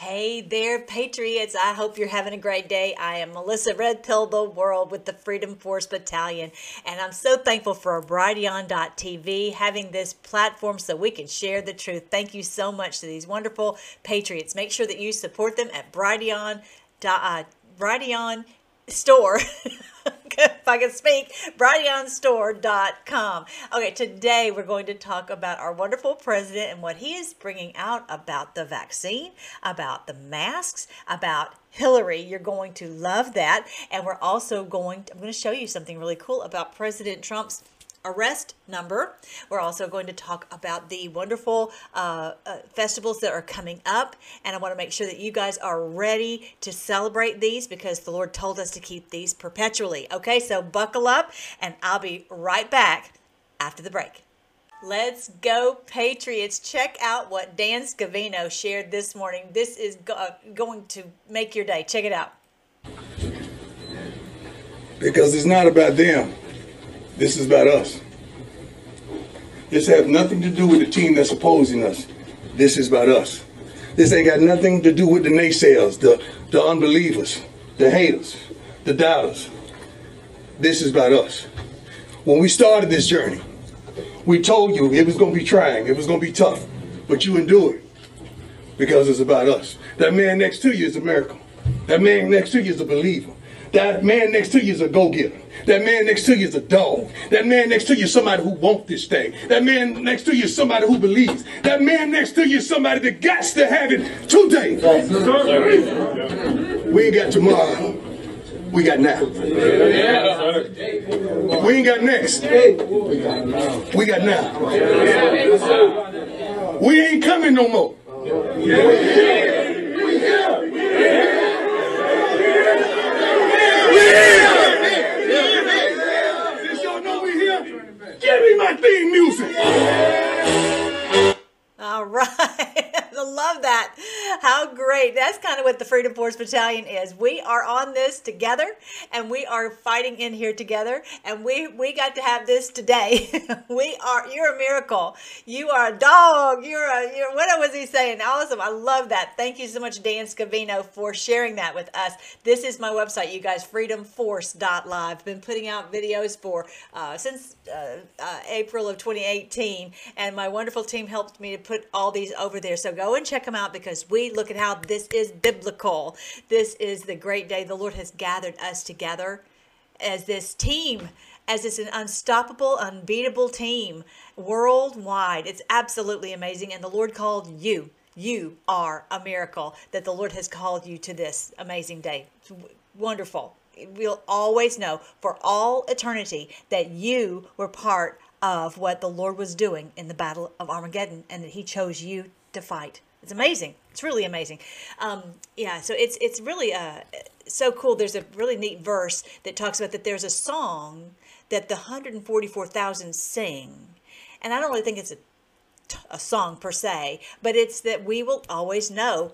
Hey there, Patriots. I hope you're having a great day. I am Melissa Red Pill the World with the Freedom Force Battalion, and I'm so thankful for Brighteon.tv having this platform so we can share the truth. Thank you so much to these wonderful Patriots. Make sure that you support them at Brighteon. Uh, store. if I can speak, brighteonstore.com. Okay, today we're going to talk about our wonderful president and what he is bringing out about the vaccine, about the masks, about Hillary. You're going to love that. And we're also going to, I'm going to show you something really cool about President Trump's arrest number. We're also going to talk about the wonderful uh, uh, festivals that are coming up. And I want to make sure that you guys are ready to celebrate these because the Lord told us to keep these perpetually. Okay, so buckle up and I'll be right back after the break. Let's go, Patriots. Check out what Dan Scavino shared this morning. This is go- uh, going to make your day. Check it out. Because it's not about them. This is about us. This has nothing to do with the team that's opposing us. This is about us. This ain't got nothing to do with the naysayers, the, the unbelievers, the haters, the doubters. This is about us. When we started this journey, we told you it was going to be trying, it was going to be tough, but you endured it because it's about us. That man next to you is a miracle. That man next to you is a believer. That man next to you is a go-getter. That man next to you is a dog. That man next to you is somebody who wants this thing. That man next to you is somebody who believes. That man next to you is somebody that got to have it today. We ain't got tomorrow. We got now. We ain't got next. We got now. We ain't coming no more. We here. We here. Give me my theme music. All right. Love that. How great. That's kind of what the Freedom Force Battalion is. We are on this together and we are fighting in here together and we we got to have this today. we are you're a miracle. You are a dog. You're a you're what was he saying? Awesome. I love that. Thank you so much Dan Scavino for sharing that with us. This is my website, you guys, freedomforce.live. Been putting out videos for uh, since uh, uh, April of 2018 and my wonderful team helped me to put all these over there. So go and check them out because we look at how this is biblical. This is the great day the Lord has gathered us together as this team, as this an unstoppable, unbeatable team worldwide. It's absolutely amazing. And the Lord called you. You are a miracle that the Lord has called you to this amazing day. It's wonderful. We'll always know for all eternity that you were part of what the Lord was doing in the battle of Armageddon and that he chose you to fight. It's amazing. It's really amazing. Um, yeah, so it's it's really uh, so cool. There's a really neat verse that talks about that there's a song that the 144,000 sing. And I don't really think it's a, a song per se, but it's that we will always know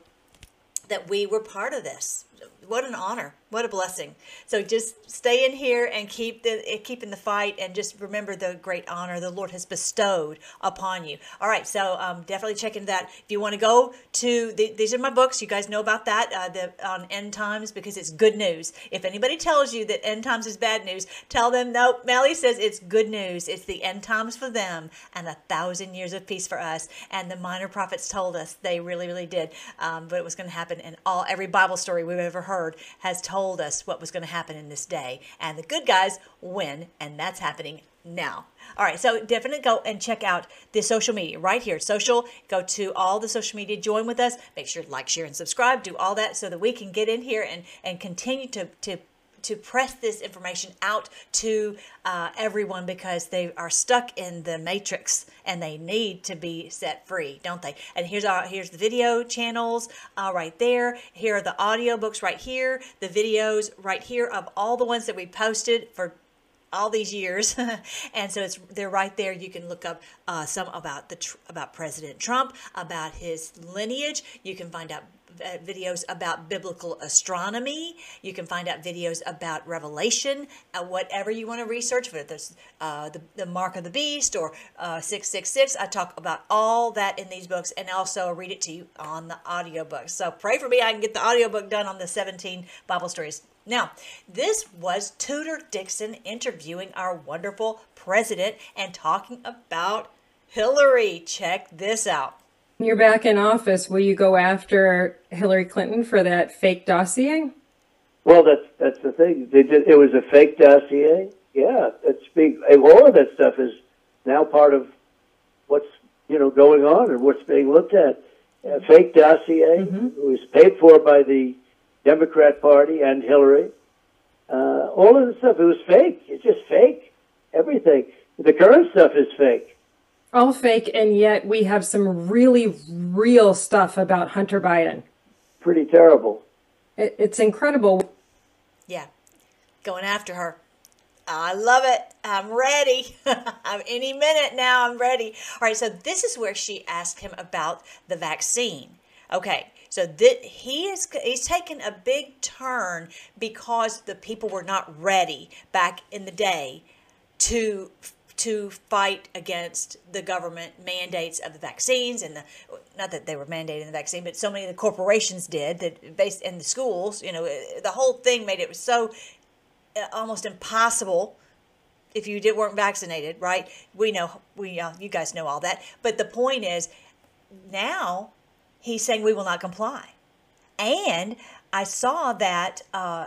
that we were part of this. What an honor what a blessing. So just stay in here and keep the keep in the fight and just remember the great honor the Lord has bestowed upon you. All right, so um, definitely check into that. If you want to go to the, these are my books. You guys know about that uh, the on end times because it's good news. If anybody tells you that end times is bad news, tell them no. Melly says it's good news. It's the end times for them and a thousand years of peace for us. And the minor prophets told us they really really did, um, but it was going to happen. in all every Bible story we've ever heard has told us what was going to happen in this day. And the good guys win, and that's happening now. All right, so definitely go and check out the social media right here. Social, go to all the social media, join with us. Make sure to like, share, and subscribe. Do all that so that we can get in here and, and continue to, to to press this information out to uh, everyone because they are stuck in the matrix and they need to be set free, don't they? And here's our here's the video channels uh, right there. Here are the audio books right here, the videos right here of all the ones that we posted for all these years, and so it's they're right there. You can look up uh, some about the about President Trump, about his lineage. You can find out uh, videos about biblical astronomy. You can find out videos about Revelation, uh, whatever you want to research. Whether there's uh, the, the Mark of the Beast or uh, 666. I talk about all that in these books and also read it to you on the audiobook. So pray for me. I can get the audiobook done on the 17 Bible stories. Now, this was Tudor Dixon interviewing our wonderful president and talking about Hillary. Check this out you're back in office, will you go after Hillary Clinton for that fake dossier? Well, that's that's the thing. They did. It was a fake dossier. Yeah, that's big. All of that stuff is now part of what's you know going on and what's being looked at. A fake dossier mm-hmm. it was paid for by the Democrat Party and Hillary. Uh, all of the stuff it was fake. It's just fake. Everything. The current stuff is fake all fake, and yet we have some really real stuff about Hunter Biden. Pretty terrible. It, it's incredible. Yeah, going after her. I love it. I'm ready. I'm any minute now. I'm ready. All right. So this is where she asked him about the vaccine. Okay. So that he is he's taken a big turn because the people were not ready back in the day to to fight against the government mandates of the vaccines and the not that they were mandating the vaccine but so many of the corporations did that based in the schools you know the whole thing made it so uh, almost impossible if you did weren't vaccinated right? We know we uh, you guys know all that. But the point is now he's saying we will not comply. And i saw that uh,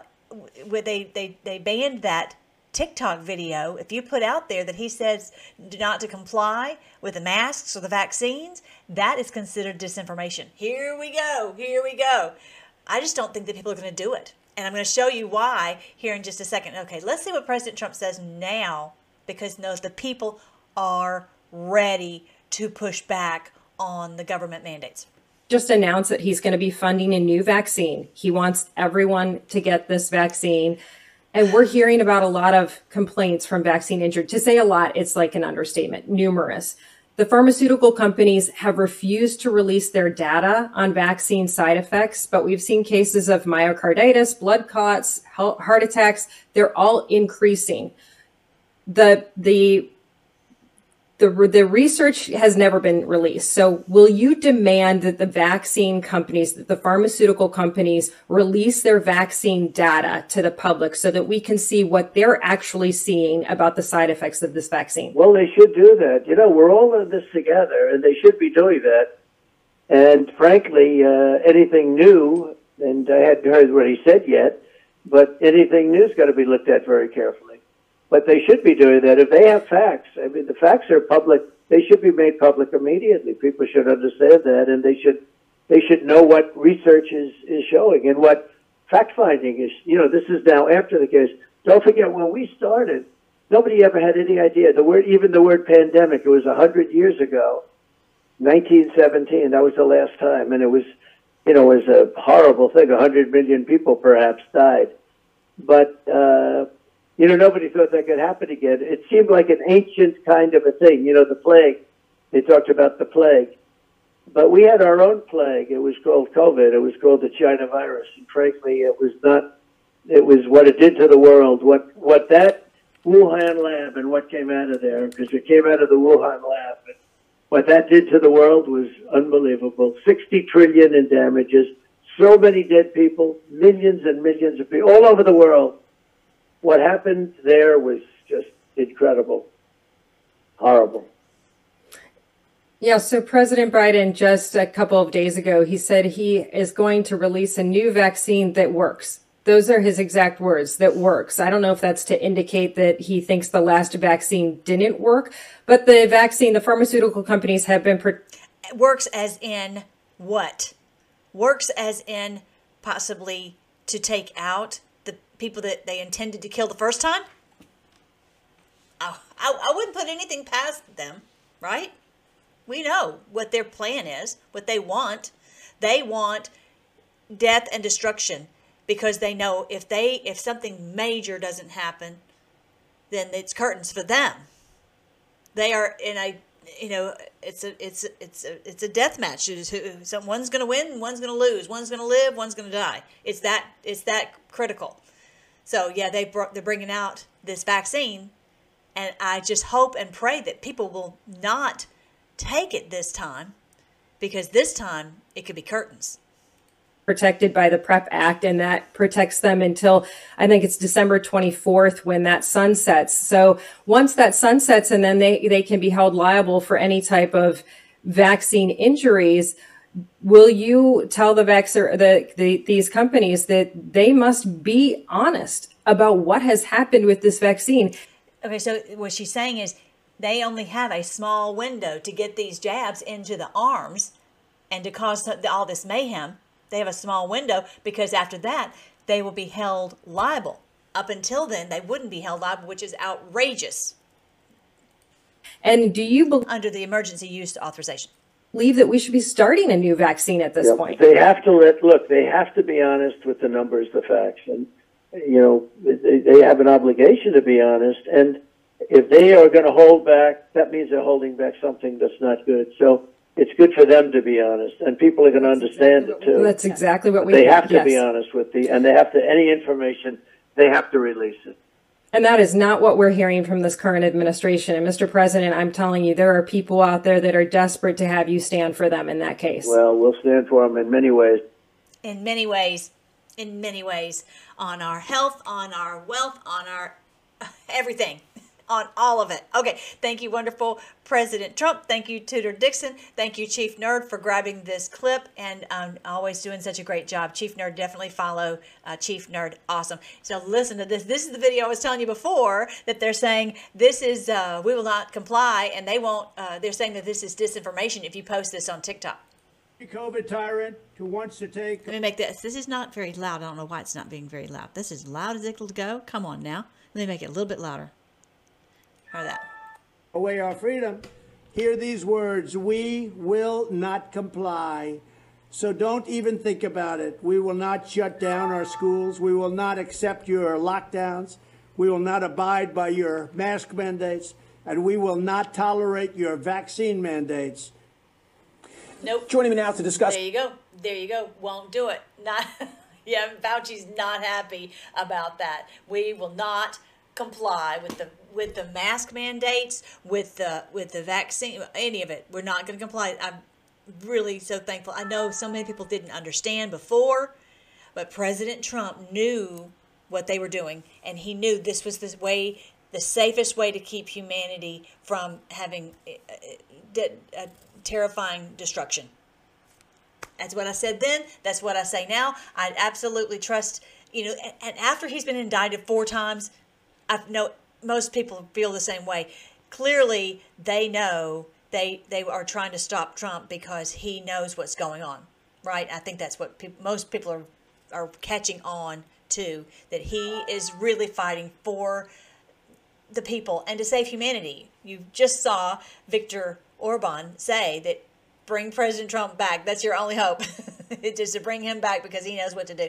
where they, they they banned that TikTok video, if you put out there that he says not to comply with the masks or the vaccines, that is considered disinformation. Here we go. Here we go. I just don't think that people are going to do it. And I'm going to show you why here in just a second. Okay, let's see what President Trump says now because knows the people are ready to push back on the government mandates just announced that he's going to be funding a new vaccine. He wants everyone to get this vaccine. And we're hearing about a lot of complaints from vaccine injured. To say a lot, it's like an understatement, numerous. The pharmaceutical companies have refused to release their data on vaccine side effects, but we've seen cases of myocarditis, blood clots, heart attacks. They're all increasing. The, the the the research has never been released. So, will you demand that the vaccine companies, that the pharmaceutical companies, release their vaccine data to the public so that we can see what they're actually seeing about the side effects of this vaccine? Well, they should do that. You know, we're all in this together, and they should be doing that. And frankly, uh, anything new, and I hadn't heard what he said yet, but anything new is got to be looked at very carefully. But they should be doing that. If they have facts, I mean, the facts are public. They should be made public immediately. People should understand that, and they should they should know what research is is showing and what fact finding is. You know, this is now after the case. Don't forget when we started, nobody ever had any idea the word, even the word pandemic. It was a hundred years ago, 1917. That was the last time, and it was, you know, it was a horrible thing. A hundred million people perhaps died, but. Uh, you know, nobody thought that could happen again. It seemed like an ancient kind of a thing. You know, the plague. They talked about the plague. But we had our own plague. It was called COVID. It was called the China virus. And frankly, it was not, it was what it did to the world. What, what that Wuhan lab and what came out of there, because it came out of the Wuhan lab. And what that did to the world was unbelievable. 60 trillion in damages, so many dead people, millions and millions of people all over the world what happened there was just incredible, horrible. Yeah, so President Biden just a couple of days ago, he said he is going to release a new vaccine that works. Those are his exact words that works. I don't know if that's to indicate that he thinks the last vaccine didn't work, but the vaccine, the pharmaceutical companies have been. Pro- works as in what? Works as in possibly to take out people that they intended to kill the first time, I, I, wouldn't put anything past them, right? We know what their plan is, what they want. They want death and destruction because they know if they if something major doesn't happen, then it's curtains for them. They are in a you know it's a it's a, it's a, it's a death match. One's going to win, one's going to lose, one's going to live, one's going to die. It's that it's that critical. So yeah, they brought, they're bringing out this vaccine, and I just hope and pray that people will not take it this time, because this time it could be curtains protected by the PREP Act, and that protects them until I think it's December 24th when that sunsets. So once that sunsets, and then they, they can be held liable for any type of vaccine injuries. Will you tell the the, the these companies that they must be honest about what has happened with this vaccine? Okay, so what she's saying is they only have a small window to get these jabs into the arms and to cause all this mayhem they have a small window because after that, they will be held liable. Up until then, they wouldn't be held liable, which is outrageous. And do you believe under the emergency use authorization? Believe that we should be starting a new vaccine at this point. They have to let look. They have to be honest with the numbers, the facts, and you know they, they have an obligation to be honest. And if they are going to hold back, that means they're holding back something that's not good. So it's good for them to be honest, and people are going to understand it too. That's exactly what we. They have to yes. be honest with the, and they have to any information they have to release it. And that is not what we're hearing from this current administration. And Mr. President, I'm telling you, there are people out there that are desperate to have you stand for them in that case. Well, we'll stand for them in many ways. In many ways, in many ways, on our health, on our wealth, on our everything on all of it. Okay, thank you, wonderful President Trump. Thank you, Tudor Dixon. Thank you, Chief Nerd, for grabbing this clip and um, always doing such a great job. Chief Nerd, definitely follow uh, Chief Nerd. Awesome. So listen to this. This is the video I was telling you before that they're saying this is, uh, we will not comply, and they won't, uh, they're saying that this is disinformation if you post this on TikTok. COVID tyrant who wants to take. Let me make this. This is not very loud. I don't know why it's not being very loud. This is loud as it'll go. Come on now. Let me make it a little bit louder that. Away our freedom. Hear these words We will not comply. So don't even think about it. We will not shut down our schools. We will not accept your lockdowns. We will not abide by your mask mandates. And we will not tolerate your vaccine mandates. Nope. Joining me now to discuss. There you go. There you go. Won't do it. Not. yeah, Fauci's not happy about that. We will not comply with the with the mask mandates, with the with the vaccine, any of it. We're not going to comply. I'm really so thankful. I know so many people didn't understand before, but President Trump knew what they were doing, and he knew this was the way, the safest way to keep humanity from having eh, eh, eh, a, a, a terrifying destruction. That's what I said then. That's what I say now. I absolutely trust, you know, and, after he's been indicted four times, I know most people feel the same way. Clearly, they know they they are trying to stop Trump because he knows what's going on, right? I think that's what pe- most people are are catching on to that he is really fighting for the people and to save humanity. You just saw Viktor Orban say that bring President Trump back. That's your only hope. just to bring him back because he knows what to do.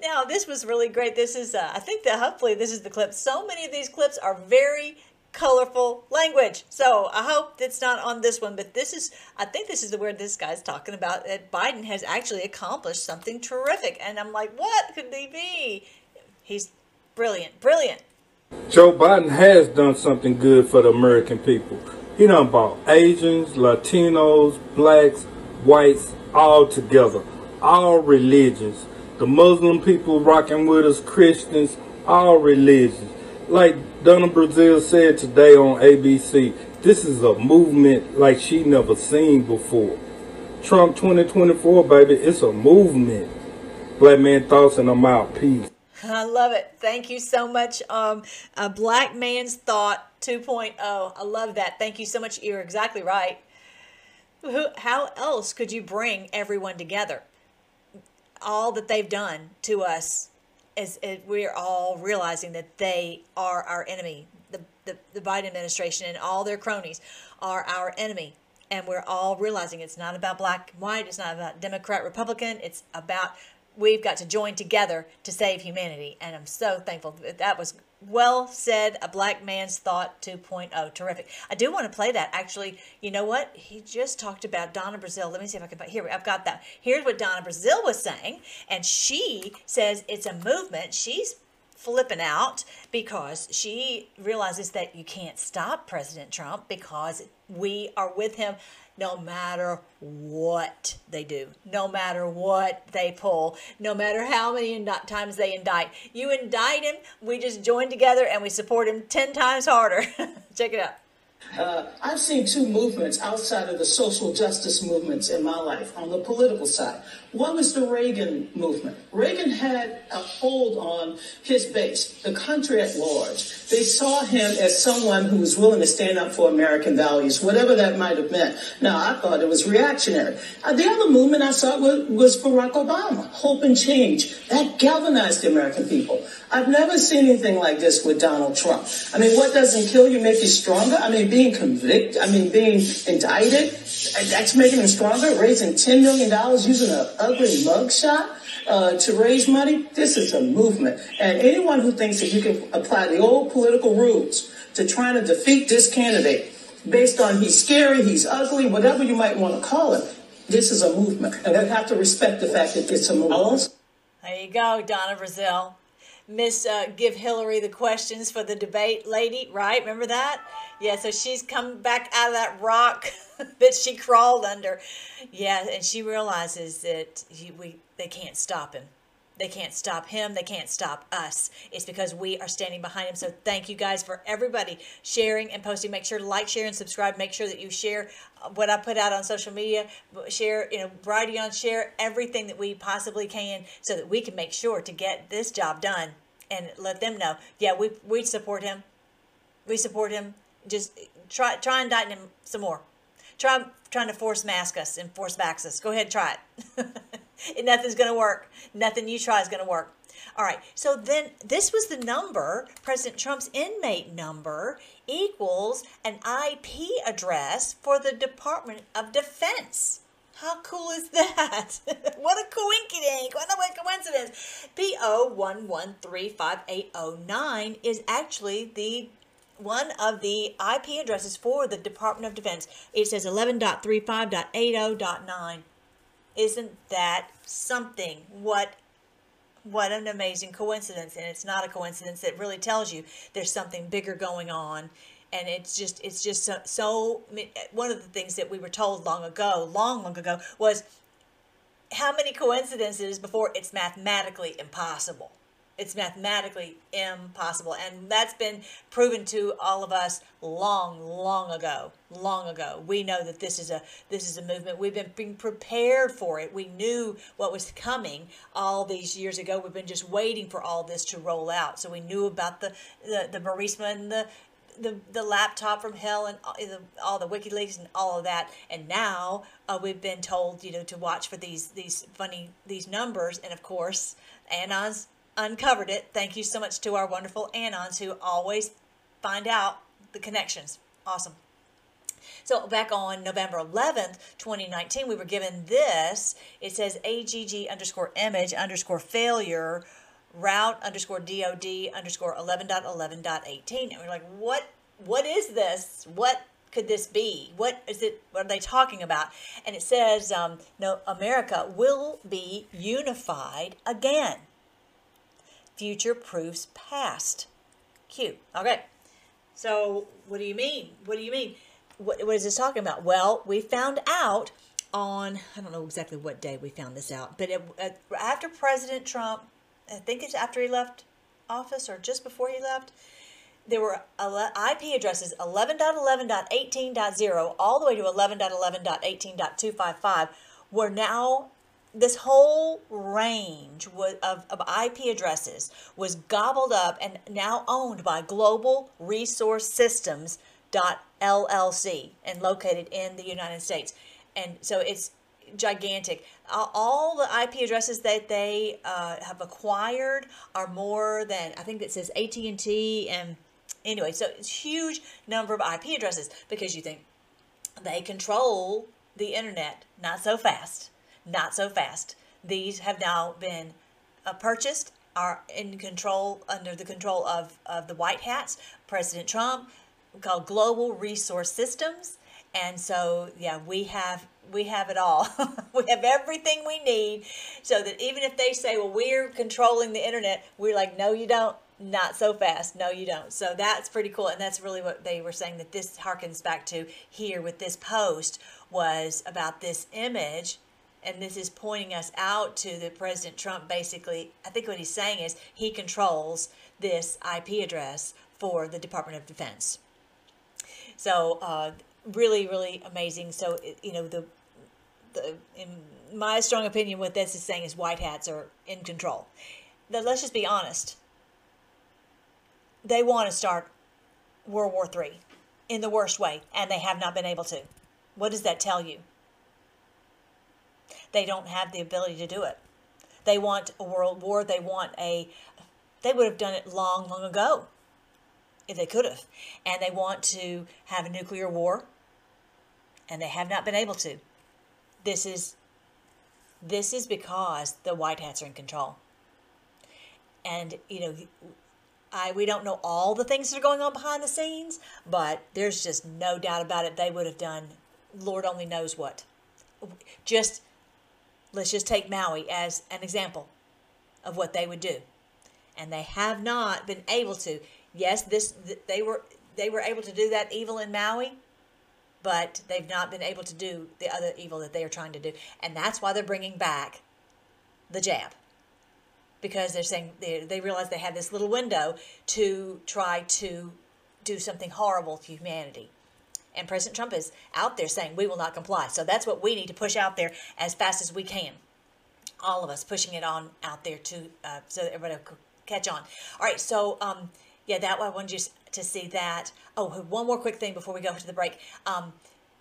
Now, this was really great. This is, uh, I think that hopefully this is the clip. So many of these clips are very colorful language. So I hope it's not on this one, but this is, I think this is the word this guy's talking about that Biden has actually accomplished something terrific. And I'm like, what could he be? He's brilliant, brilliant. Joe Biden has done something good for the American people. He done bought Asians, Latinos, blacks, whites, all together all religions. The Muslim people rocking with us, Christians, all religions. Like Donna Brazile said today on ABC, this is a movement like she never seen before. Trump 2024, baby, it's a movement. Black man thoughts and I'm out. Peace. I love it. Thank you so much. Um, a black man's thought 2.0. I love that. Thank you so much. You're exactly right. How else could you bring everyone together? All that they've done to us is, is we're all realizing that they are our enemy. The, the, the Biden administration and all their cronies are our enemy. And we're all realizing it's not about black and white, it's not about Democrat, Republican, it's about we've got to join together to save humanity. And I'm so thankful that that was well said. A black man's thought 2.0. Terrific. I do want to play that. Actually, you know what? He just talked about Donna Brazile. Let me see if I can find here. I've got that. Here's what Donna Brazile was saying. And she says it's a movement. She's flipping out because she realizes that you can't stop President Trump because we are with him no matter what they do, no matter what they pull, no matter how many times they indict. You indict him, we just join together and we support him 10 times harder. Check it out. Uh, I've seen two movements outside of the social justice movements in my life on the political side. One was the Reagan movement. Reagan had a hold on his base, the country at large. They saw him as someone who was willing to stand up for American values, whatever that might have meant. Now, I thought it was reactionary. Uh, the other movement I saw was, was Barack Obama, hope and change. That galvanized the American people. I've never seen anything like this with Donald Trump. I mean, what doesn't kill you make you stronger? I mean, being convicted, I mean, being indicted, that's making him stronger. Raising $10 million using an ugly mugshot uh, to raise money. This is a movement. And anyone who thinks that you can apply the old political rules to trying to defeat this candidate based on he's scary, he's ugly, whatever you might want to call it, this is a movement. And we have to respect the fact that it's a movement. There you go, Donna Brazile. Miss uh, Give Hillary the questions for the debate lady, right? Remember that? Yeah, so she's come back out of that rock that she crawled under. Yeah, and she realizes that he, we they can't stop him. They can't stop him. They can't stop us. It's because we are standing behind him. So thank you guys for everybody sharing and posting. Make sure to like, share, and subscribe. Make sure that you share uh, what I put out on social media. Share, you know, Brighteon share everything that we possibly can so that we can make sure to get this job done and let them know. Yeah, we we support him. We support him. Just try try indicting him some more. Try trying to force mask us and force vax us. Go ahead, try it. nothing's going to work. Nothing you try is going to work. All right. So then this was the number, President Trump's inmate number equals an IP address for the Department of Defense. How cool is that? what a coinkydink. What a coincidence. P01135809 is actually the one of the IP addresses for the Department of Defense. It says 11.35.80.9. Isn't that something? What what an amazing coincidence and it's not a coincidence it really tells you there's something bigger going on and it's just it's just so, so one of the things that we were told long ago long long ago was how many coincidences before it's mathematically impossible it's mathematically impossible. And that's been proven to all of us long, long ago. Long ago. We know that this is a this is a movement. We've been being prepared for it. We knew what was coming all these years ago. We've been just waiting for all this to roll out. So we knew about the the, the Burisma and the the, the laptop from hell and all the, all the WikiLeaks and all of that, and now uh, we've been told, you know, to watch for these these funny these numbers, and of course, Anon's uncovered it. Thank you so much to our wonderful Anons who always find out the connections. Awesome. So back on November 11th, 2019, we were given this. It says AGG underscore image underscore failure route underscore DOD underscore 11.11.18. And we're like, what, what is this? What could this be? What is it? What are they talking about? And it says, um, no, America will be unified again future proofs past. Cute. Okay. So, what do you mean? What do you mean? What, what is this talking about? Well, we found out on, I don't know exactly what day we found this out, but it, uh, after President Trump, I think it's after he left office or just before he left, there were IP addresses 11.11.18.0 all the way to 11.11.18.255 were now this whole range of, of IP addresses was gobbled up and now owned by Global Resource Systems LLC and located in the United States. And so it's gigantic. All the IP addresses that they uh, have acquired are more than I think it says AT and T and anyway. So it's huge number of IP addresses because you think they control the internet. Not so fast not so fast. these have now been uh, purchased, are in control, under the control of, of the White Hats, President Trump, called Global Resource Systems. And so, yeah, we have we have it all. we have everything we need, so that even if they say, "Well, we're controlling the internet," we're like, "No, you don't. Not so fast. No, you don't." So that's pretty cool, and that's really what they were saying that this harkens back to here with this post was about this image and this is pointing us out to the President Trump basically. I think what he's saying is he controls this IP address for the Department of Defense. So, uh, really, really amazing. So, you know, the the in my strong opinion, what this is saying is white hats are in control. Now, let's just be honest. They want to start World War III in the worst way, and they have not been able to. What does that tell you? They don't have the ability to do it. They want a world war. They want a. They would have done it long, long ago if they could have. And they want to have a nuclear war, and they have not been able to. This is this is because the white hats are in control. And you know, I we don't know all the things that are going on behind the scenes, but there's just no doubt about it. They would have done, Lord only knows what. Just let's just take Maui as an example of what they would do, and they have not been able to. Yes, this they were they were able to do that evil in Maui, but they've not been able to do the other evil that they are trying to do. And that's why they're bringing back the jab. Because they're saying they, they realize they have this little window to try to do something horrible to humanity. And President Trump is out there saying we will not comply. So that's what we need to push out there as fast as we can. All of us pushing it on out there to uh, so that everybody catch on. All right, so um, yeah, that I wanted you to see that. Oh, one more quick thing before we go to the break. Um,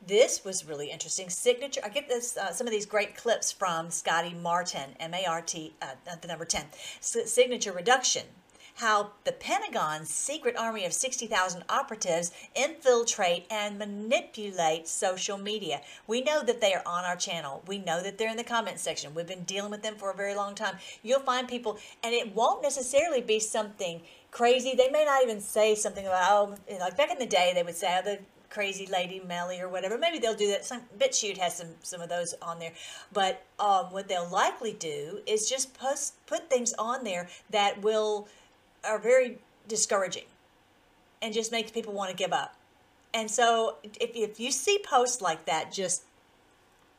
this was really interesting. Signature. I get this uh, some of these great clips from Scotty Martin, M A R T, uh, the number ten. S- signature reduction. How the Pentagon's secret army of 60,000 operatives infiltrate and manipulate social media. We know that they are on our channel. We know that they're in the comment section. We've been dealing with them for a very long time. You'll find people, and it won't necessarily be something crazy. They may not even say something about, oh, like back in the day, they would say, oh, the crazy lady Melly or whatever. Maybe they'll do that. Some BitChute has some some of those on there. But um, what they'll likely do is just post put things on there that will are very discouraging and just makes people want to give up. And so if if you see posts like that, just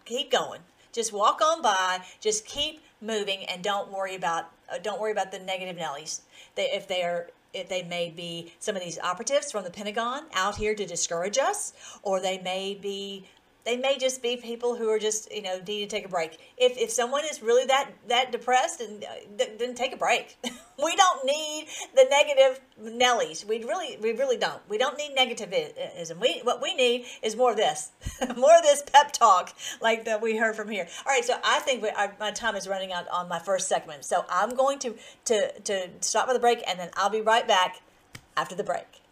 keep going. Just walk on by. Just keep moving and don't worry about uh, don't worry about the negative Nellies. They, if they are if they may be some of these operatives from the Pentagon out here to discourage us, or they may be they may just be people who are just you know need to take a break. If if someone is really that that depressed, and uh, then take a break. we don't need the negative Nellies. We really we really don't. We don't need negativism. We what we need is more of this, more of this pep talk like that we heard from here. All right, so I think we, I, my time is running out on my first segment, so I'm going to to to stop with the break, and then I'll be right back after the break.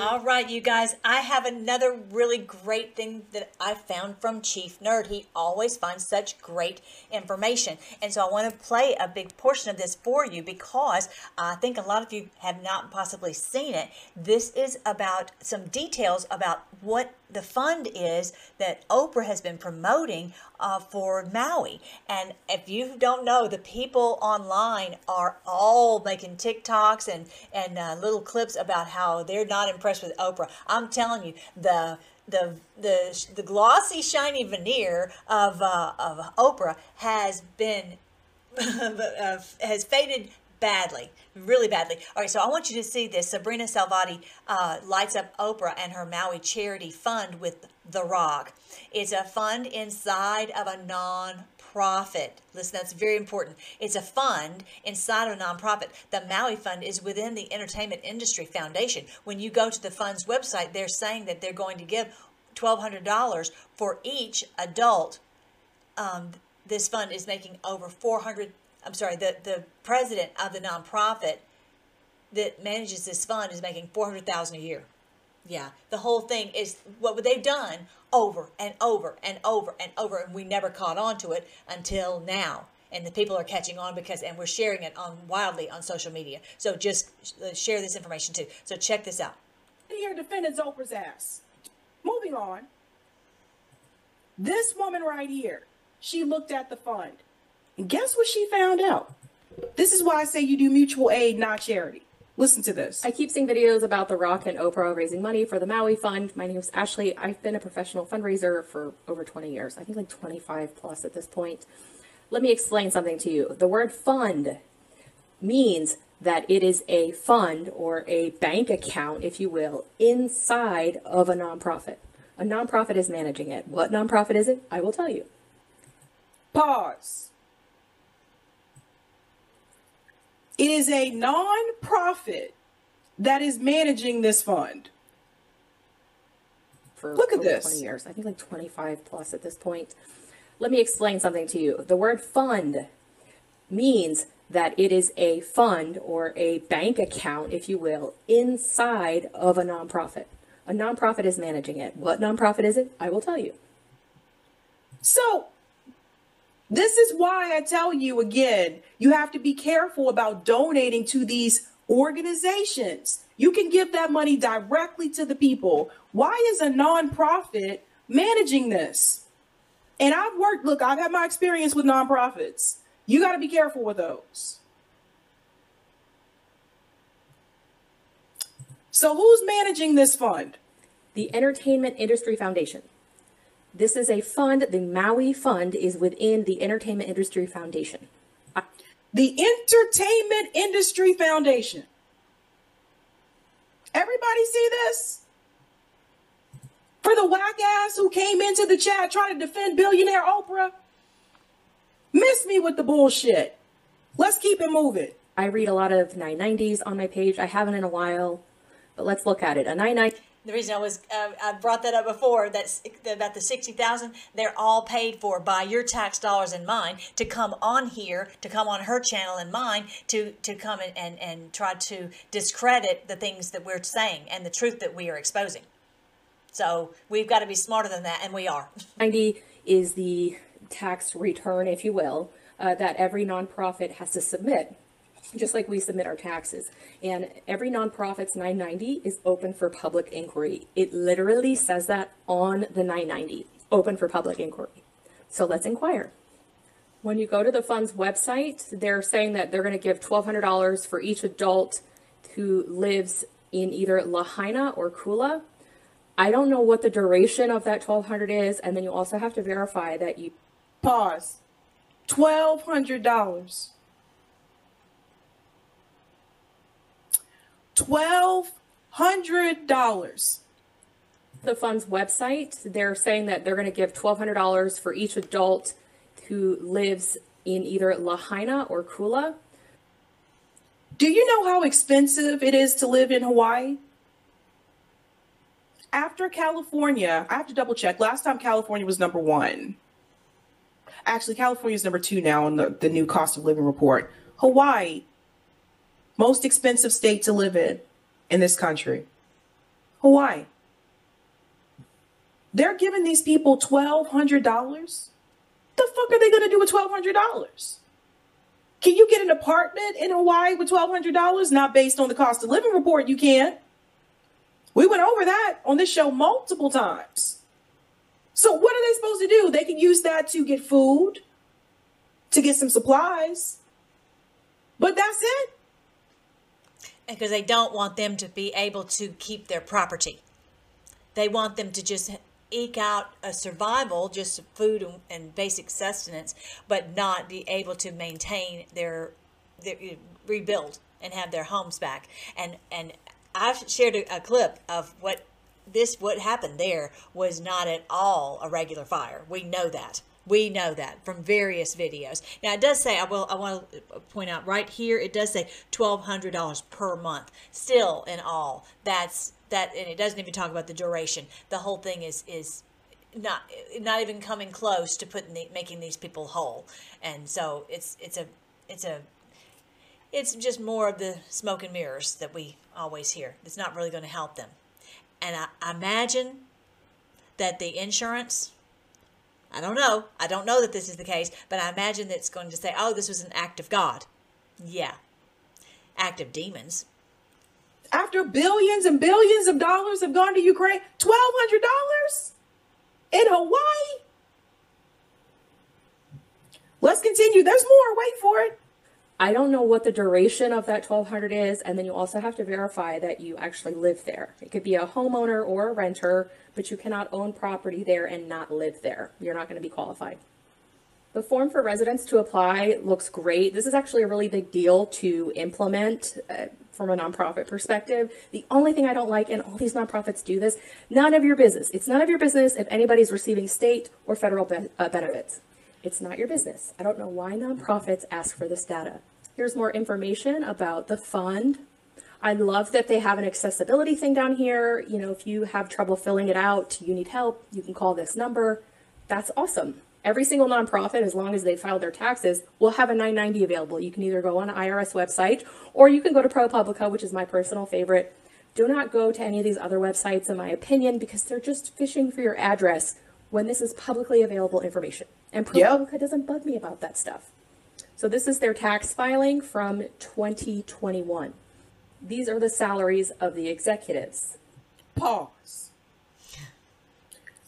All right, you guys, I have another really great thing that I found from Chief Nerd. He always finds such great information. And so I want to play a big portion of this for you because I think a lot of you have not possibly seen it. This is about some details about what the fund is that Oprah has been promoting uh, for Maui. And if you don't know, the people online are all making TikToks and and uh, little clips about how they're not impressed with Oprah. I'm telling you, the the the the glossy shiny veneer of uh, of Oprah has been uh, has faded badly, really badly. All right, so I want you to see this. Sabrina Salvati uh, lights up Oprah and her Maui charity fund with The Rock. It's a fund inside of a non nonprofit. Listen, that's very important. It's a fund inside of a nonprofit. The Maui Fund is within the Entertainment Industry Foundation. When you go to the fund's website, they're saying that they're going to give $1,200 for each adult. Um, this fund is making over 400. I'm sorry, the, the president of the nonprofit that manages this fund is making 400,000 a year. Yeah, the whole thing is what they've done over and over and over and over, and we never caught on to it until now. And the people are catching on because, and we're sharing it on wildly on social media. So just uh, share this information too. So check this out. Here defending Oprah's ass. Moving on. This woman right here, she looked at the fund. And guess what she found out? This is why I say you do mutual aid, not charity. Listen to this. I keep seeing videos about The Rock and Oprah raising money for the Maui Fund. My name is Ashley. I've been a professional fundraiser for over 20 years. I think like 25 plus at this point. Let me explain something to you. The word fund means that it is a fund or a bank account, if you will, inside of a nonprofit. A nonprofit is managing it. What nonprofit is it? I will tell you. Pause. It is a non-profit that is managing this fund. For Look at this. 20 years. I think like 25 plus at this point. Let me explain something to you. The word fund means that it is a fund or a bank account, if you will, inside of a nonprofit. A nonprofit is managing it. What nonprofit is it? I will tell you. So, this is why I tell you again, you have to be careful about donating to these organizations. You can give that money directly to the people. Why is a nonprofit managing this? And I've worked, look, I've had my experience with nonprofits. You got to be careful with those. So, who's managing this fund? The Entertainment Industry Foundation. This is a fund, the Maui Fund is within the Entertainment Industry Foundation. The Entertainment Industry Foundation. Everybody see this? For the whack ass who came into the chat trying to defend billionaire Oprah, miss me with the bullshit. Let's keep it moving. I read a lot of 990s on my page. I haven't in a while, but let's look at it. A 990 The reason I was uh, I brought that up before that's about the sixty thousand. They're all paid for by your tax dollars and mine to come on here, to come on her channel and mine, to to come and, and and try to discredit the things that we're saying and the truth that we are exposing. So we've got to be smarter than that, and we are. 90 is the tax return, if you will, uh, that every nonprofit has to submit, just like we submit our taxes. And every nonprofit's 990 is open for public inquiry. It literally says that on the 990, open for public inquiry. So let's inquire. When you go to the fund's website, they're saying that they're going to give $1,200 for each adult who lives in either Lahaina or Kula. I don't know what the duration of that 1200 is, and then you also have to verify that you Pause. Twelve hundred dollars. Twelve hundred dollars. the fund's website. They're saying that they're going to give $1,200 for each adult who lives in either Lahaina or Kula. Do you know how expensive it is to live in Hawaii? After California, I have to double check. Last time California was number one. Actually, California is number two now in the, the new cost of living report. Hawaii, most expensive state to live in in this country. Hawaii. They're giving these people $1,200. The fuck are they going to do with $1,200? Can you get an apartment in Hawaii with $1,200? Not based on the cost of living report, you can. We went over that on this show multiple times. So, what are they supposed to do? They can use that to get food, to get some supplies. But that's it. Because they don't want them to be able to keep their property. They want them to just eke out a survival, just food and, and basic sustenance, but not be able to maintain their, their eh, rebuild and have their homes back. And and I've shared a, a clip of what this what happened there was not at all a regular fire. We know that. We know that from various videos. Now it does say I will I want to point out right here it does say twelve hundred dollars per month. Still in all, that's that and it doesn't even talk about the duration. The whole thing is is not not even coming close to putting the, making these people whole. And so it's it's a it's a it's just more of the smoke and mirrors that we always hear. It's not really going to help them. And I, I imagine that the insurance I don't know. I don't know that this is the case, but I imagine that it's going to say, oh, this was an act of God. Yeah. Act of demons. After billions and billions of dollars have gone to Ukraine, $1,200 in Hawaii? Let's continue. There's more. Wait for it. I don't know what the duration of that 1200 is, and then you also have to verify that you actually live there. It could be a homeowner or a renter, but you cannot own property there and not live there. You're not going to be qualified. The form for residents to apply looks great. This is actually a really big deal to implement uh, from a nonprofit perspective. The only thing I don't like, and all these nonprofits do this, none of your business. It's none of your business if anybody's receiving state or federal be- uh, benefits. It's not your business. I don't know why nonprofits ask for this data. Here's more information about the fund. I love that they have an accessibility thing down here. You know, if you have trouble filling it out, you need help, you can call this number. That's awesome. Every single nonprofit, as long as they filed their taxes, will have a 990 available. You can either go on the IRS website or you can go to ProPublica, which is my personal favorite. Do not go to any of these other websites, in my opinion, because they're just fishing for your address when this is publicly available information. And ProPublica doesn't bug me about that stuff. So this is their tax filing from 2021. These are the salaries of the executives. Pause.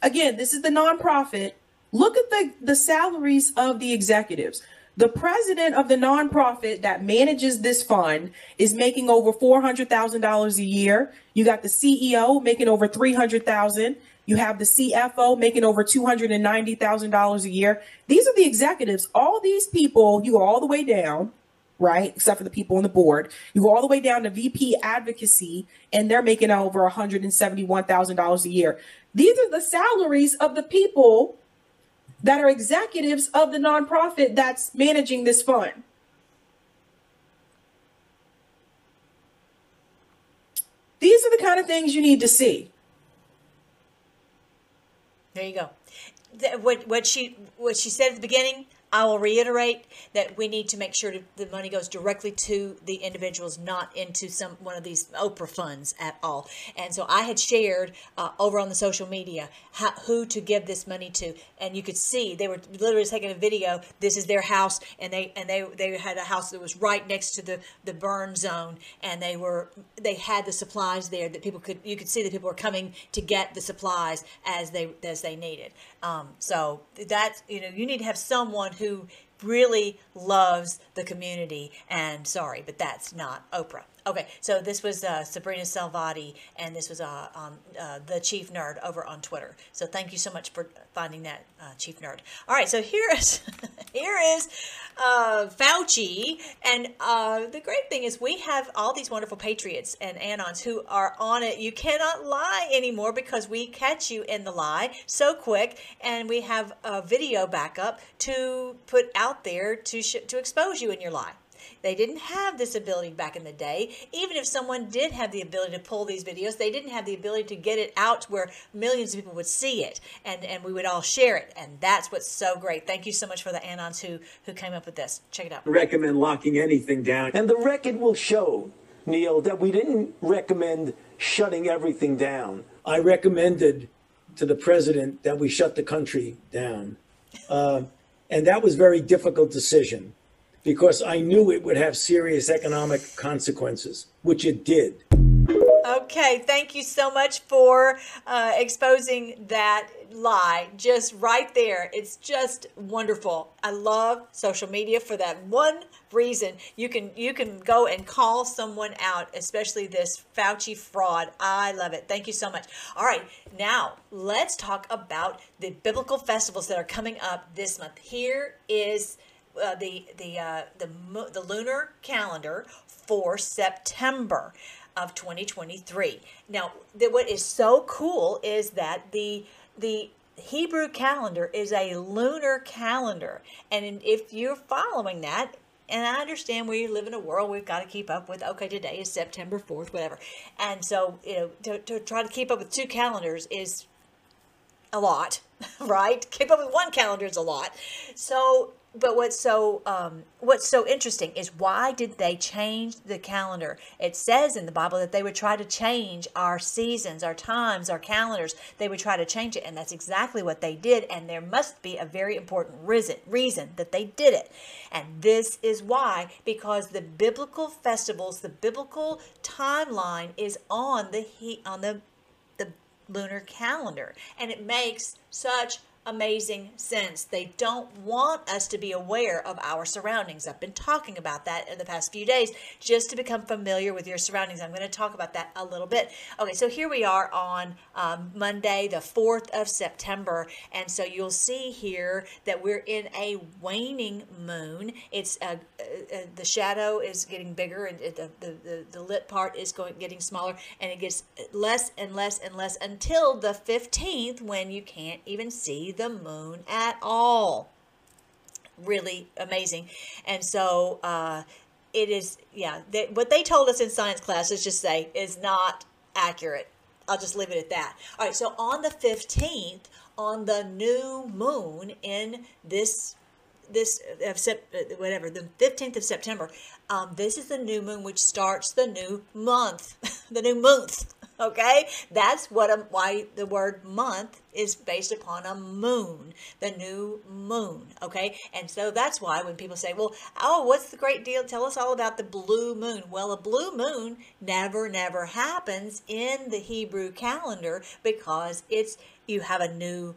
Again, this is the nonprofit. Look at the, the salaries of the executives. The president of the nonprofit that manages this fund is making over $400,000 a year. You got the CEO making over 300,000. You have the CFO making over $290,000 a year. These are the executives. All these people, you go all the way down, right? Except for the people on the board. You go all the way down to VP advocacy, and they're making over $171,000 a year. These are the salaries of the people that are executives of the nonprofit that's managing this fund. These are the kind of things you need to see. There you go. What what she what she said at the beginning, I will reiterate that we need to make sure the money goes directly to the individuals, not into some one of these Oprah funds at all. And so I had shared uh, over on the social media how, who to give this money to, and you could see they were literally taking a video. This is their house, and they and they they had a house that was right next to the the burn zone, and they were they had the supplies there that people could you could see that people were coming to get the supplies as they as they needed. Um, so that's you know you need to have someone who really loves the community. And sorry, but that's not Oprah. Okay, so this was uh, Sabrina Salvati, and this was uh, on uh, the Chief Nerd over on Twitter. So thank you so much for finding that, uh, Chief Nerd. All right, so here is here is uh, Fauci, and uh, the great thing is we have all these wonderful patriots and anons who are on it. You cannot lie anymore because we catch you in the lie so quick, and we have a video backup to put out there to to expose you in your lie. They didn't have this ability back in the day. Even if someone did have the ability to pull these videos, they didn't have the ability to get it out where millions of people would see it and, and we would all share it. And that's what's so great. Thank you so much for the Anons who, who came up with this. Check it out. recommend locking anything down. And the record will show, Neil, that we didn't recommend shutting everything down. I recommended to the president that we shut the country down. Uh, and that was a very difficult decision because I knew it would have serious economic consequences, which it did. Okay, thank you so much for uh, exposing that lie just right there. It's just wonderful. I love social media for that one reason. You can you can go and call someone out, especially this Fauci fraud. I love it. Thank you so much. All right, now let's talk about the biblical festivals that are coming up this month. Here is uh, the the uh, the the lunar calendar for September of 2023. Now, what is so cool is that the the Hebrew calendar is a lunar calendar. And if you're following that, and I understand we live in a world we've got to keep up with, okay, today is September 4th, whatever. And so, you know, to, to try to keep up with two calendars is a lot, right? Keep up with one calendar is a lot. So, but what's so um, what's so interesting is why did they change the calendar? It says in the Bible that they would try to change our seasons, our times, our calendars. They would try to change it, and that's exactly what they did. And there must be a very important reason reason that they did it, and this is why because the biblical festivals, the biblical timeline is on the on the the lunar calendar and it makes such amazing sense. They don't want us to be aware of our surroundings. I've been talking about that in the past few days just to become familiar with your surroundings. I'm going to talk about that a little bit. Okay, so here we are on um, Monday, the 4th of September. And so you'll see here that we're in a waning moon. It's uh, uh, uh, the shadow is getting bigger and the, the, the, the lit part is going getting smaller and it gets less and less and less until the 15th when you can't even see the moon at all. Really amazing. And so uh, it is yeah they, what they told us in science class let's just say is not accurate. I'll just leave it at that. All right so on the 15th on the new moon in this this of sep- uh, whatever the 15th of september um, this is the new moon which starts the new month the new month okay that's what a, why the word month is based upon a moon the new moon okay and so that's why when people say well oh what's the great deal tell us all about the blue moon well a blue moon never never happens in the hebrew calendar because it's you have a new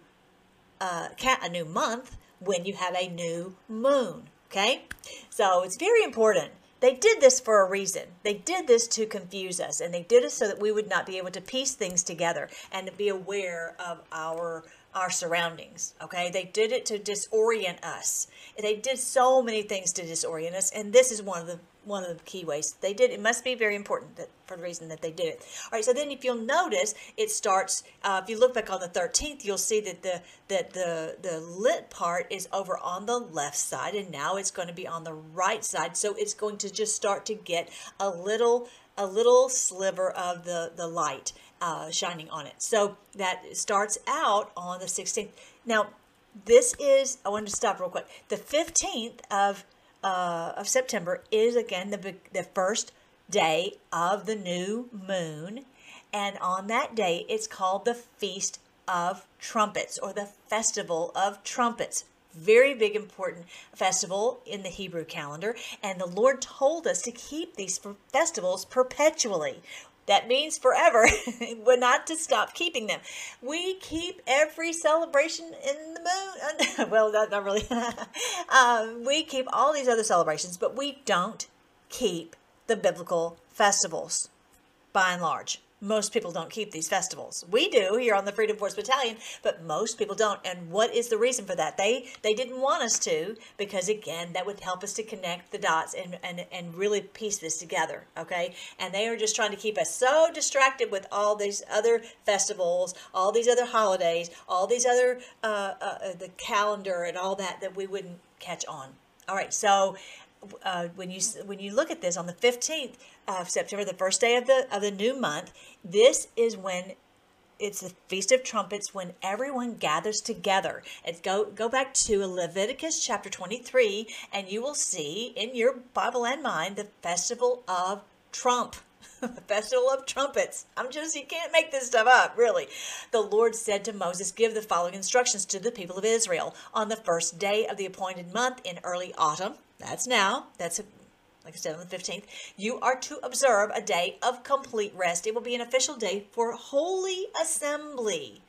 uh, a new month when you have a new moon. Okay, so it's very important. They did this for a reason. They did this to confuse us, and they did it so that we would not be able to piece things together and to be aware of our our surroundings. Okay, they did it to disorient us. They did so many things to disorient us, and this is one of the one of the key ways they did. It must be very important that for the reason that they did it. All right. So then, if you'll notice, it starts. Uh, if you look back on the thirteenth, you'll see that the that the the lit part is over on the left side, and now it's going to be on the right side. So it's going to just start to get a little a little sliver of the the light uh, shining on it. So that starts out on the sixteenth. Now, this is. I wanted to stop real quick. The fifteenth of uh, of September is again the the first day of the new moon, and on that day it's called the Feast of Trumpets or the Festival of Trumpets. Very big, important festival in the Hebrew calendar, and the Lord told us to keep these festivals perpetually. That means forever. We're not to stop keeping them. We keep every celebration in the moon. well, not, not really. um, we keep all these other celebrations, but we don't keep the biblical festivals by and large. Most people don't keep these festivals. We do here on the Freedom Force Battalion, but most people don't. And what is the reason for that? They they didn't want us to because again, that would help us to connect the dots and and, and really piece this together. Okay, and they are just trying to keep us so distracted with all these other festivals, all these other holidays, all these other uh, uh, uh, the calendar and all that that we wouldn't catch on. All right, so uh, when you when you look at this on the 15th of September, the first day of the of the new month, this is when it's the Feast of Trumpets when everyone gathers together. And go go back to Leviticus chapter 23 and you will see in your Bible and mine the festival of Trump. the festival of trumpets. I'm just you can't make this stuff up, really. The Lord said to Moses, "Give the following instructions to the people of Israel on the first day of the appointed month in early autumn. That's now. That's like I said on the 15th, you are to observe a day of complete rest. It will be an official day for holy assembly,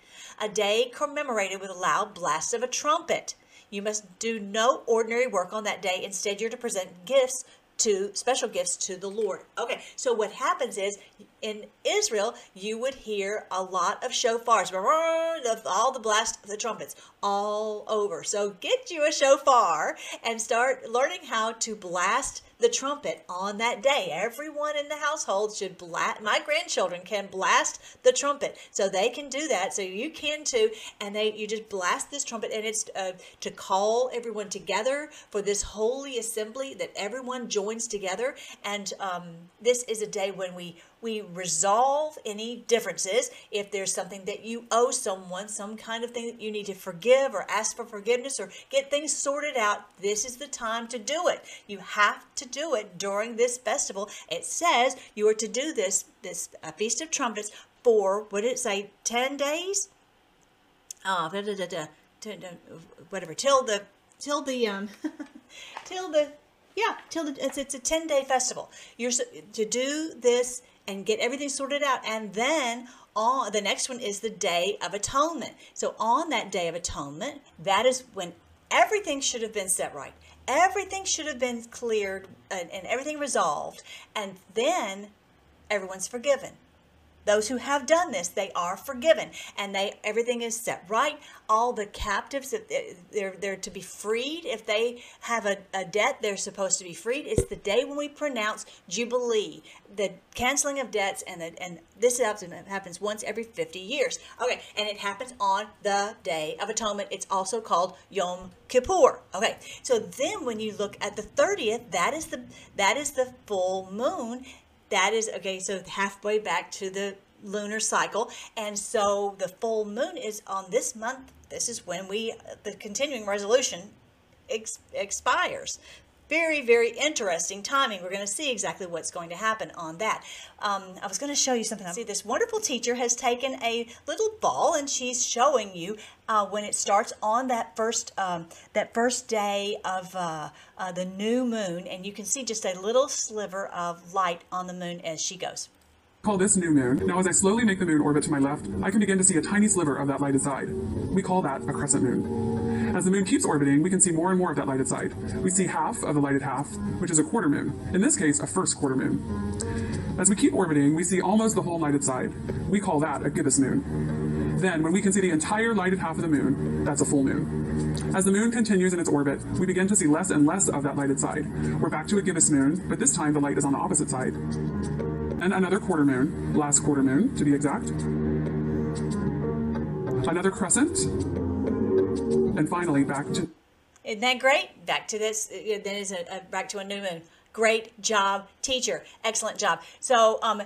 a day commemorated with a loud blast of a trumpet. You must do no ordinary work on that day. Instead, you're to present gifts to special gifts to the Lord. Okay, so what happens is in Israel, you would hear a lot of shofars, all the blast of the trumpets all over. So get you a shofar and start learning how to blast the trumpet on that day. Everyone in the household should blast. My grandchildren can blast the trumpet, so they can do that. So you can too, and they you just blast this trumpet, and it's uh, to call everyone together for this holy assembly that everyone joins together. And um, this is a day when we we resolve any differences. If there's something that you owe someone, some kind of thing that you need to forgive or ask for forgiveness or get things sorted out, this is the time to do it. You have to do it during this festival. It says you are to do this this uh, feast of trumpets for what did it say? Ten days. Uh, da, da, da, da, da, da, whatever till the till the um till the yeah till the it's, it's a 10 day festival you're to do this and get everything sorted out. And then on the next one is the day of atonement. So on that day of atonement that is when everything should have been set right. Everything should have been cleared and, and everything resolved. And then everyone's forgiven those who have done this they are forgiven and they everything is set right. All the captives they- they're they're to be freed. If they have a, a debt they're supposed to be freed. It's the day when we pronounce jubilee the canceling of debts and the, and this happens happens once every 50 years. Okay and it happens on the day of atonement. It's also called yom kippur. Okay so then when you look at the 30th that is the that is the full moon that is okay so halfway back to the lunar cycle and so the full moon is on this month. This is when we the continuing resolution ex- expires very very interesting timing. We're going to see exactly what's going to happen on that. Um, i was going to show you something. See this wonderful teacher has taken a little ball and she's showing you uh, when it starts on that first um, that first day of uh, uh, the new moon and you can see just a little sliver of light on the moon as she goes Call this new moon. Now, as I slowly make the moon orbit to my left, I can begin to see a tiny sliver of that lighted side. We call that a crescent moon. As the moon keeps orbiting, we can see more and more of that lighted side. We see half of the lighted half, which is a quarter moon. In this case, a first quarter moon. As we keep orbiting, we see almost the whole lighted side. We call that a gibbous moon. Then, when we can see the entire lighted half of the moon, that's a full moon. As the moon continues in its orbit, we begin to see less and less of that lighted side. We're back to a gibbous moon, but this time the light is on the opposite side. And another quarter moon, last quarter moon to be exact. Another crescent. And finally, back to Isn't that great? Back to this. uh, Then is a, a back to a new moon. Great job, teacher. Excellent job. So, um,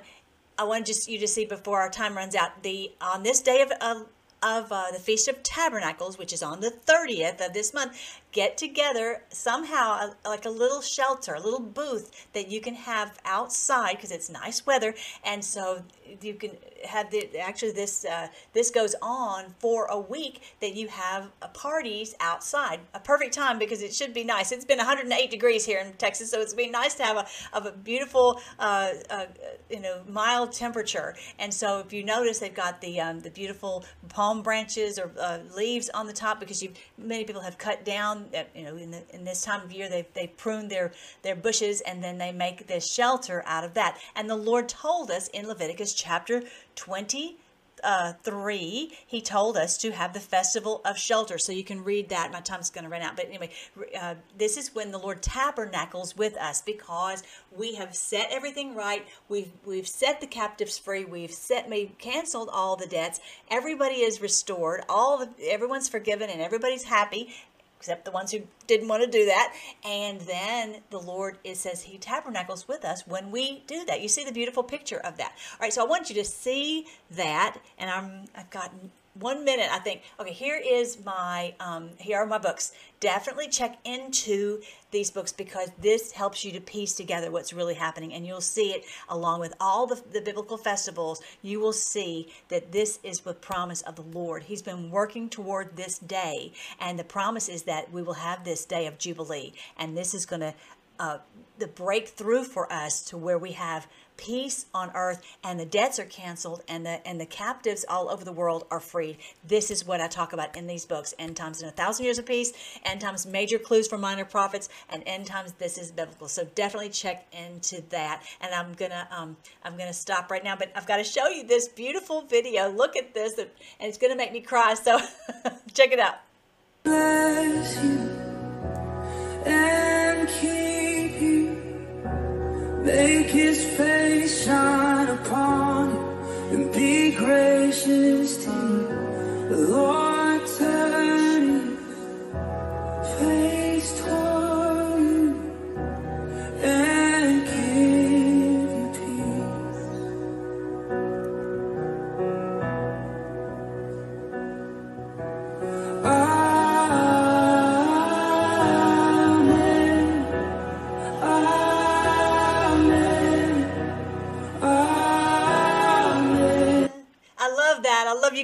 I want just you to see before our time runs out. The on this day of of, of uh, the Feast of Tabernacles, which is on the thirtieth of this month, get together somehow uh, like a little shelter, a little booth that you can have outside because it's nice weather, and so you can have the actually this uh, this goes on for a week that you have uh, parties outside. A perfect time because it should be nice. It's been 108 degrees here in texas so it's been nice to have a, of a beautiful uh, uh, you know mild temperature. And so if you notice they've got the um, the beautiful palm branches or uh, leaves on the top because you many people have cut down uh, you know in, the, in this time of year they they prune their their bushes and then they make this shelter out of that and the lord told us in leviticus chapter 20 uh, 3, he told us to have the festival of shelter. So you can read that. My time's going to run out. But anyway, uh, this is when the Lord tabernacles with us because we have set everything right. We've, we've set the captives free. We've set, we've canceled all the debts. Everybody is restored. All the, everyone's forgiven and everybody's happy except the ones who didn't want to do that. And then the Lord, it says He tabernacles with us when we do that. You see the beautiful picture of that. All right, so I want you to see that, and I'm I've got one minute. I think. Okay, here is my um, here are my books. Definitely check into these books because this helps you to piece together what's really happening, and you'll see it along with all the, the biblical festivals. You will see that this is the promise of the Lord. He's been working toward this day, and the promise is that we will have this day of jubilee, and this is going to uh, the breakthrough for us to where we have peace on earth and the debts are canceled and the and the captives all over the world are freed. This is what i talk about in these books. End times in a thousand years of peace end times major clues for minor prophets and end times this is biblical. So definitely check into that. And i'm gonna um i'm gonna stop right now but i've got to show you this beautiful video. Look at this and it's gonna make me cry so check it out Make his face shine upon you and be gracious to you. Lord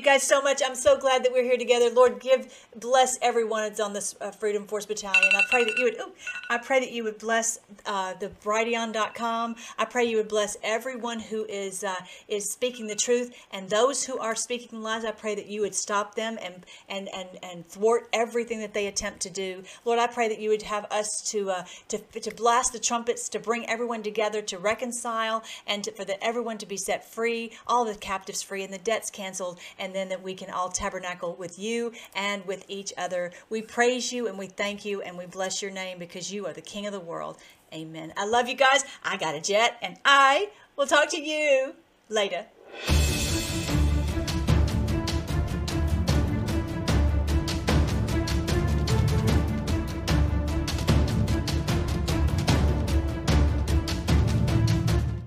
guys so much. I'm so glad that we're here together. Lord, give bless everyone that's on this uh, Freedom Force Battalion. I pray that you would. ooh, I pray that you would bless uh, the Brighteon.com. I pray you would bless everyone who is uh, is speaking the truth, and those who are speaking lies. I pray that you would stop them and and and and thwart everything that they attempt to do. Lord, I pray that you would have us to uh, to to blast the trumpets, to bring everyone together, to reconcile, and to, for that everyone to be set free, all the captives free, and the debts canceled, and then that we can all tabernacle with you and with each other. We praise you and we thank you and we bless your name because you are the King of the world. Amen. I love you guys. I got a jet, and I will talk to you later.